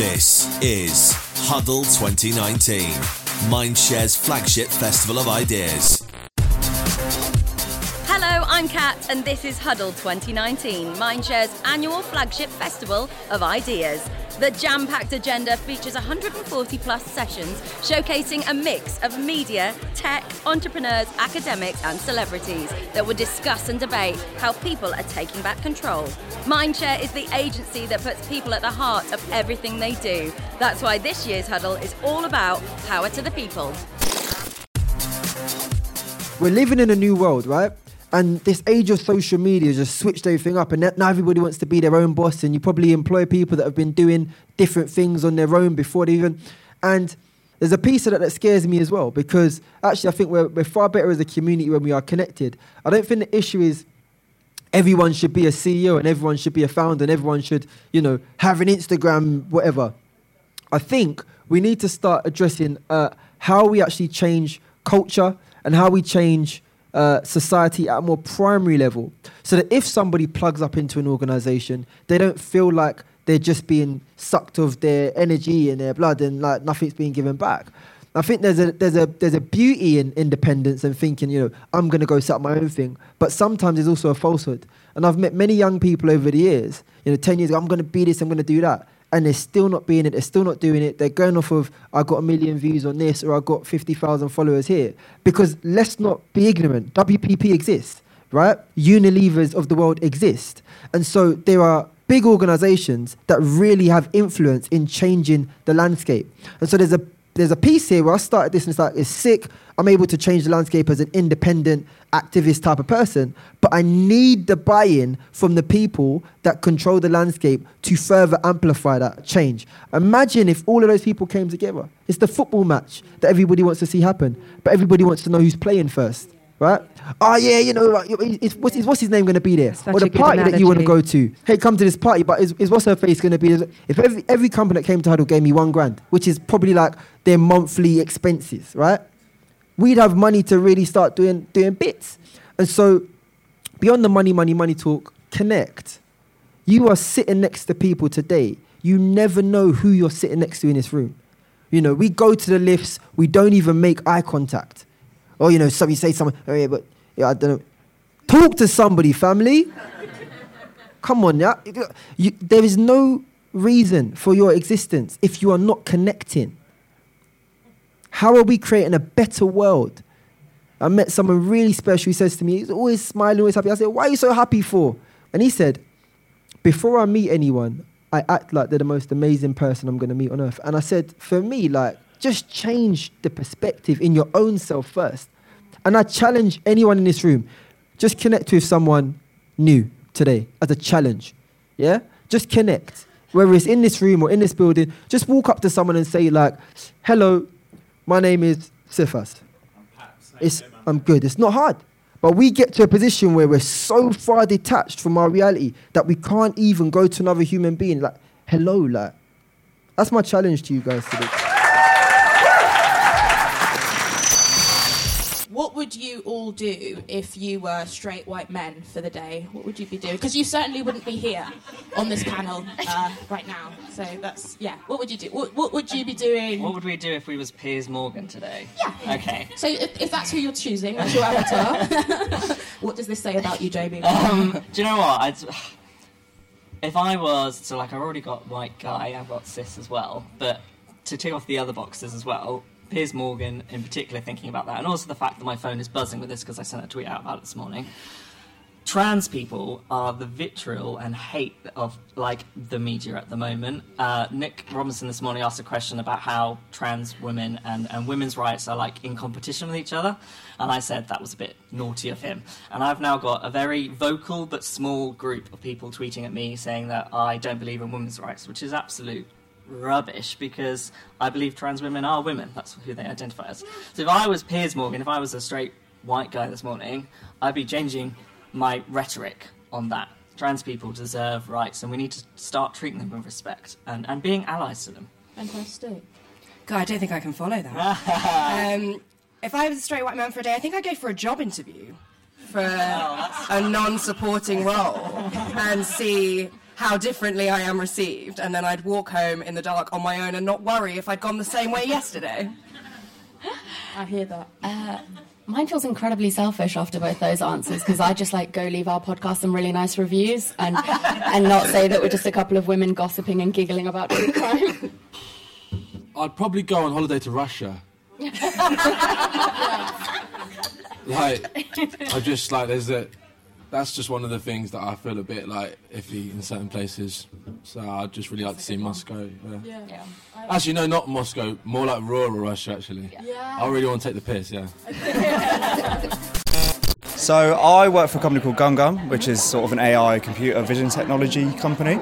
This is Huddle 2019, Mindshare's flagship festival of ideas. Hello, I'm Kat, and this is Huddle 2019, Mindshare's annual flagship festival of ideas. The jam packed agenda features 140 plus sessions showcasing a mix of media, tech, entrepreneurs, academics, and celebrities that will discuss and debate how people are taking back control. Mindshare is the agency that puts people at the heart of everything they do. That's why this year's huddle is all about power to the people. We're living in a new world, right? And this age of social media just switched everything up, and now everybody wants to be their own boss. And you probably employ people that have been doing different things on their own before they even. And there's a piece of that that scares me as well because actually I think we're, we're far better as a community when we are connected. I don't think the issue is everyone should be a CEO and everyone should be a founder and everyone should, you know, have an Instagram, whatever. I think we need to start addressing uh, how we actually change culture and how we change uh, society at a more primary level so that if somebody plugs up into an organization, they don't feel like they're just being sucked of their energy and their blood and like nothing's being given back. I think there's a there's a there's a beauty in independence and thinking, you know, I'm gonna go set up my own thing. But sometimes there's also a falsehood. And I've met many young people over the years, you know, ten years ago, I'm gonna be this, I'm gonna do that and they're still not being it, they're still not doing it. They're going off of, I got a million views on this or I got 50,000 followers here. Because let's not be ignorant. WPP exists, right? Unilevers of the world exist. And so there are big organizations that really have influence in changing the landscape. And so there's a there's a piece here where I started this and it's like, it's sick. I'm able to change the landscape as an independent activist type of person, but I need the buy in from the people that control the landscape to further amplify that change. Imagine if all of those people came together. It's the football match that everybody wants to see happen, but everybody wants to know who's playing first. Right? Oh yeah, you know, it's, what's, his, what's his name going to be there? Such or the party that you want to go to. Hey, come to this party, but is, is what's her face going to be? If every, every company that came to Huddle gave me one grand, which is probably like their monthly expenses, right? We'd have money to really start doing doing bits. And so, beyond the money, money, money talk, connect. You are sitting next to people today. You never know who you're sitting next to in this room. You know, we go to the lifts, we don't even make eye contact. Or, you know, somebody say something, oh yeah, but yeah, I don't know. Talk to somebody, family. Come on, yeah. You, there is no reason for your existence if you are not connecting. How are we creating a better world? I met someone really special. He says to me, he's always smiling, always happy. I said, Why are you so happy for? And he said, Before I meet anyone, I act like they're the most amazing person I'm going to meet on earth. And I said, For me, like, just change the perspective in your own self first. And I challenge anyone in this room, just connect with someone new today as a challenge. Yeah? Just connect. Whether it's in this room or in this building, just walk up to someone and say, like, hello, my name is Sifas. It's, I'm good. It's not hard. But we get to a position where we're so far detached from our reality that we can't even go to another human being. Like, hello, like. That's my challenge to you guys today. Would you all do if you were straight white men for the day? What would you be doing? Because you certainly wouldn't be here on this panel uh, right now. So that's yeah. What would you do? What, what would you be doing? What would we do if we was Piers Morgan today? Yeah. Okay. So if, if that's who you're choosing, that's your avatar. what does this say about you, Jamie? Um, do you know what? I'd, if I was so like I've already got white guy, I've got cis as well, but to tick off the other boxes as well. Piers Morgan, in particular, thinking about that, and also the fact that my phone is buzzing with this because I sent a tweet out about it this morning. Trans people are the vitriol and hate of like the media at the moment. Uh, Nick Robinson this morning asked a question about how trans women and, and women's rights are like in competition with each other, and I said that was a bit naughty of him. And I've now got a very vocal but small group of people tweeting at me saying that I don't believe in women's rights, which is absolute rubbish because I believe trans women are women. That's who they identify as. So if I was Piers Morgan, if I was a straight white guy this morning, I'd be changing my rhetoric on that. Trans people deserve rights and we need to start treating them with respect and, and being allies to them. Fantastic. God, I don't think I can follow that. um, if I was a straight white man for a day, I think I'd go for a job interview for a non-supporting role and see how differently I am received, and then I'd walk home in the dark on my own and not worry if I'd gone the same way yesterday. I hear that. Uh, mine feels incredibly selfish after both those answers because I just like go leave our podcast some really nice reviews and and not say that we're just a couple of women gossiping and giggling about true crime. I'd probably go on holiday to Russia. like, I just like there's a. That's just one of the things that I feel a bit like iffy in certain places. So I'd just really like to see Moscow. Yeah. Yeah. Actually, no, not Moscow. More like rural Russia. Actually, Yeah. I really want to take the piss. Yeah. So I work for a company called GumGum, which is sort of an AI computer vision technology company.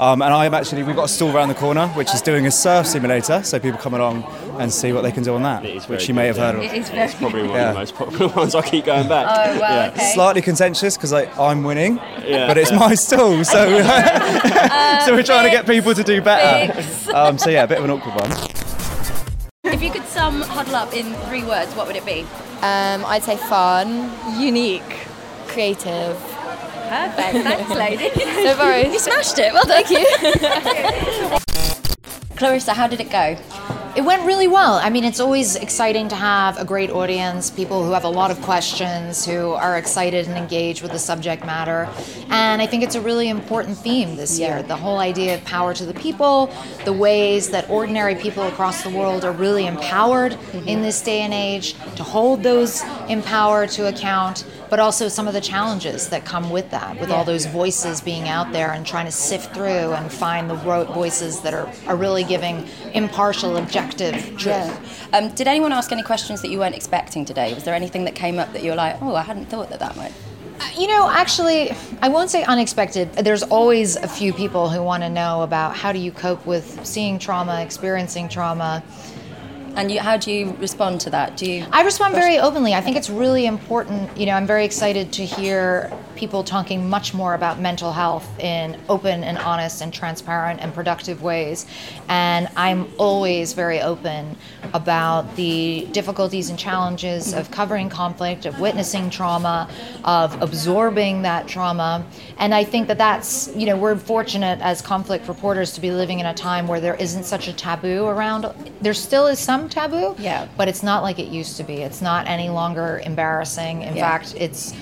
Um, and I'm actually, we've got a stall around the corner which is doing a surf simulator, so people come along and see what they can do on that, which you may have heard of. It is very. Probably one Yeah. of the most popular ones. I keep going back. Oh, well, Yeah. okay. Slightly contentious because like, I'm winning, Yeah. but it's my stall, so so we're trying to get people to do better. Um, so yeah, a bit of an awkward one. If you could sum Huddle Up in three words, what would it be? Um, I'd say fun, Unique. creative. Perfect. Thanks, lady. So Boris. You smashed it. Well done. Thank you. Clarissa, how did it go? It went really well. I mean, it's always exciting to have a great audience, people who have a lot of questions, who are excited and engaged with the subject matter. And I think it's a really important theme this year the whole idea of power to the people, the ways that ordinary people across the world are really empowered mm-hmm. in this day and age, to hold those in power to account, but also some of the challenges that come with that, with all those voices being out there and trying to sift through and find the voices that are, are really giving impartial, objective truth. Yeah. Um, did anyone ask any questions that you weren't expecting today? Was there anything that came up that you were like, oh, I hadn't thought that that might? You know, actually, I won't say unexpected. There's always a few people who want to know about how do you cope with seeing trauma, experiencing trauma. And you, how do you respond to that? Do you? I respond very openly. I think it's really important. You know, I'm very excited to hear people talking much more about mental health in open and honest and transparent and productive ways. And I'm always very open about the difficulties and challenges of covering conflict, of witnessing trauma, of absorbing that trauma. And I think that that's, you know, we're fortunate as conflict reporters to be living in a time where there isn't such a taboo around. There still is some taboo, Yeah. but it's not like it used to be. It's not any longer embarrassing. In Yeah. fact, it's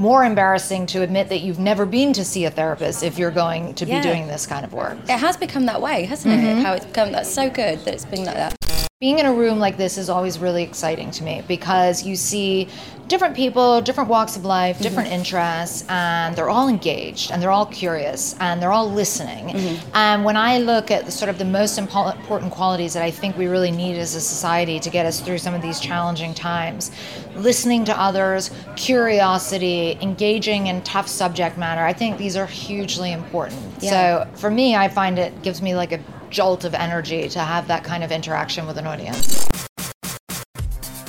more embarrassing to admit that you've never been to see a therapist if you're going to Yeah. be doing this kind of work. It has become that way, hasn't it? Mm-hmm. How it's become. That's so good that it's been like that. Being in a room like this is always really exciting to me because you see different people, different walks of life, mm-hmm. different interests, and they're all engaged and they're all curious and they're all listening. Mm-hmm. And when I look at the, sort of the most impo- important qualities that I think we really need as a society to get us through some of these challenging times, listening to others, curiosity, engaging in tough subject matter, I think these are hugely important. Yeah. So for me, I find it gives me like a jolt of energy to have that kind of interaction with an audience.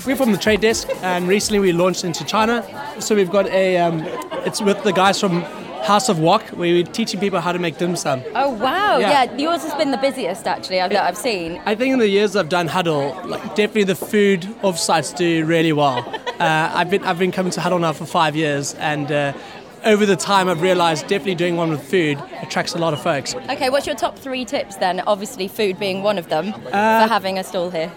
We're from the trade desk, and recently we launched into China. So we've got a, um, it's with the guys from House of Wok, where we're teaching people how to make dim sum. Oh wow! Yeah. Yeah, yours has been the busiest actually I've, that I've seen. I think in the years I've done Huddle, like definitely the food offsites do really well. Uh, I've been I've been coming to Huddle now for five years, and uh, over the time I've realised definitely doing one with food attracts a lot of folks. Okay, what's your top three tips then? Obviously, food being one of them Uh, for having a stall here.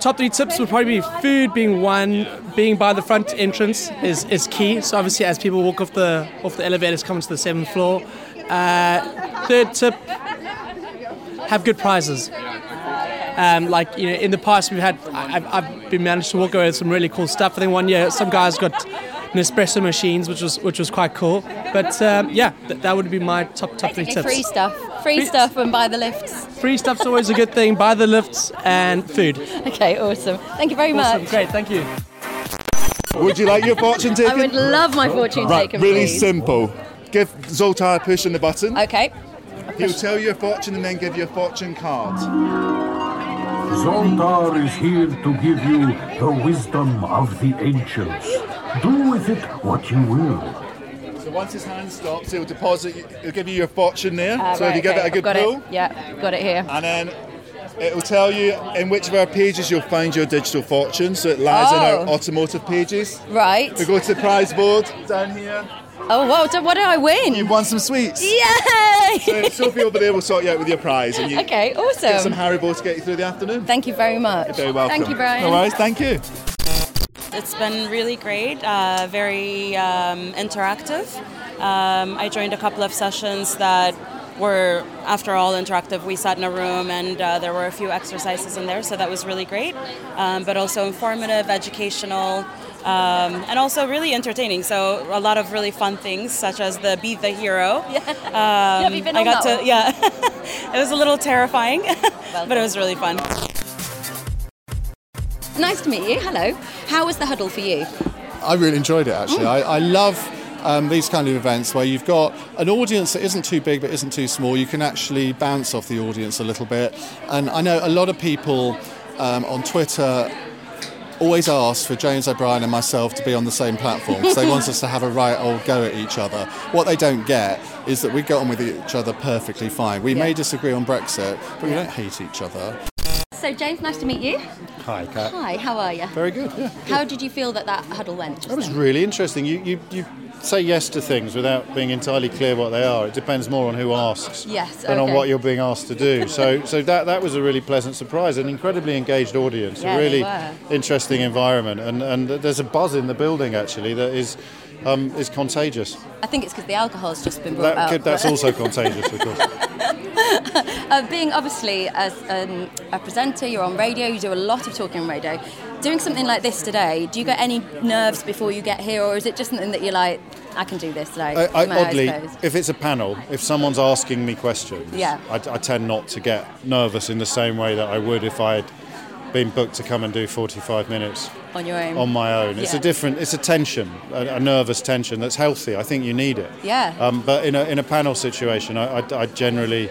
Top three tips would probably be food being one, being by the front entrance is, is key. So obviously as people walk off the off the elevators coming to the seventh floor. Uh, third tip, have good prizes. Um, like you know, in the past we've had, I've, I've been managed to walk away with some really cool stuff. I think one year some guys got Nespresso machines, which was which was quite cool. But um, yeah, th- that would be my top top three tips. free stuff, free stuff, and by the lifts. Free stuff's always a good thing. By the lifts and food. Okay, awesome. Thank you very Awesome, much. great, thank you. Would you like your fortune taken? I would love my fortune right, taken. really please. simple. Give Zoltar a push on the button. Okay. He'll tell you a fortune and then give you a fortune card. Zoltar is here to give you the wisdom of the ancients. Do with it what you will. So once his hand stops, he'll deposit. He'll give you your fortune there. Uh, so right, if you give okay, it a I've good got pull, It. Yeah, got it here. and then it'll tell you in which of our pages you'll find your digital fortune. So it lies in Oh. our automotive pages. Right. We go to the prize board down here. Oh, what, what did I win? You won some sweets. Yay! So Sophie over there will sort you out with your prize. And you Okay, awesome. Get some Haribo to get you through the afternoon. Thank you very much. You're very welcome. Thank you, Brian. No worries, thank you. It's been really great, uh, very um, interactive. Um, I joined a couple of sessions that were, after all, interactive. We sat in a room and uh, there were a few exercises in there, so that was really great. Um, but also informative, educational, um, and also really entertaining. So a lot of really fun things, such as the Be the Hero. Um, Yeah, we've been I on got to, one. yeah. it was a little terrifying, but it was really fun. Nice to meet you. Hello. How was the huddle for you? I really enjoyed it actually. I, I love um, these kind of events where you've got an audience that isn't too big but isn't too small. You can actually bounce off the audience a little bit. And I know a lot of people um, on Twitter always ask for James O'Brien and myself to be on the same platform because they want us to have a right old go at each other. What they don't get is that we get on with each other perfectly fine. We may disagree on Brexit, but we don't hate each other. So, James, nice to meet you. Hi, Kat. Hi, how are you? Very good, yeah. How did you feel that that huddle went? That was then? really interesting. You, you, you say yes to things without being entirely clear what they are. It depends more on who asks Yes, than on what you're being asked to do. So, so that, that was a really pleasant surprise. An incredibly engaged audience, Yeah, a really interesting environment, and, and there's a buzz in the building actually that is um, is contagious. I think it's because the alcohol's just been brought That out. that's also contagious, of course. uh, being obviously as um, a presenter, you're on radio, you do a lot of talking on radio. Doing something like this today, do you get any nerves before you get here, or is it just something that you're like, I can do this today? I, I, with my eyes oddly, if it's a panel, if someone's asking me questions, Yeah. I, I tend not to get nervous in the same way that I would if I had been booked to come and do 45 minutes on your own. on my own. It's Yeah. a different, it's a tension, a, a nervous tension that's healthy. I think you need it. Yeah. Um, but in a, in a panel situation, I, I, I generally,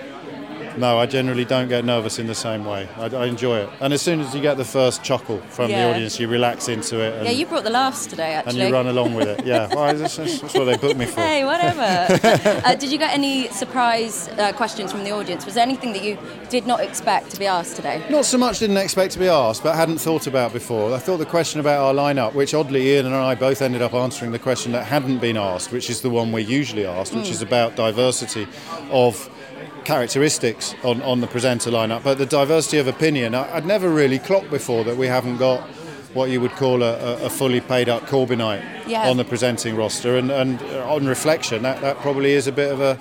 no, I generally don't get nervous in the same way. I, I enjoy it. And as soon as you get the first chuckle from Yeah. the audience, you relax into it. And, yeah, you brought the laughs today, actually. and you run along with it. Yeah, well, that's, that's, that's what they booked me for. Hey, whatever. uh, did you get any surprise uh, questions from the audience? Was there anything that you did not expect to be asked today? Not so much didn't expect to be asked, but hadn't thought about before. I thought the question about our lineup, which oddly Ian and I both ended up answering the question that hadn't been asked, which is the one we're usually asked, which Mm. is about diversity of characteristics on, on the presenter lineup. But the diversity of opinion, I, I'd never really clocked before that we haven't got what you would call a, a, fully paid up Corbynite Yeah. on the presenting roster. And, and uh, on reflection, that, that probably is a bit of a,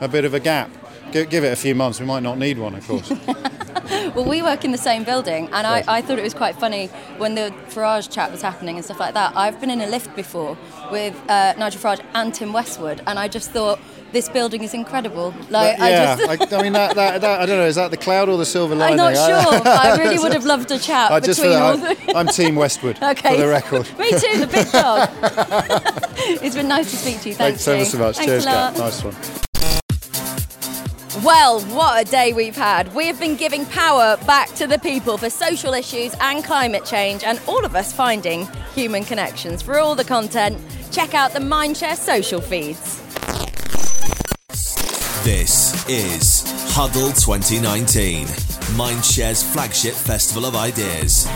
a bit of a gap. Gi- give it a few months, we might not need one, of course. Well, we work in the same building, and I, I thought it was quite funny when the Farage chat was happening and stuff like that. I've been in a lift before with uh, Nigel Farage and Tim Westwood, and I just thought this building is incredible. Like, But yeah, I just. I, I mean that, that, that. I don't know. Is that the cloud or the silver lining? I'm not sure. I really would have loved a chat I just between all the. I'm Team Westwood Okay. for the record. Me too, the big dog. it's been nice to speak to you. Thanks, Thanks so much. Thanks Cheers, a lot. Nice one. Well, what a day we've had. We have been giving power back to the people for social issues and climate change, and all of us finding human connections. For all the content, check out the Mindshare social feeds. This is Huddle 2019, Mindshare's flagship festival of ideas.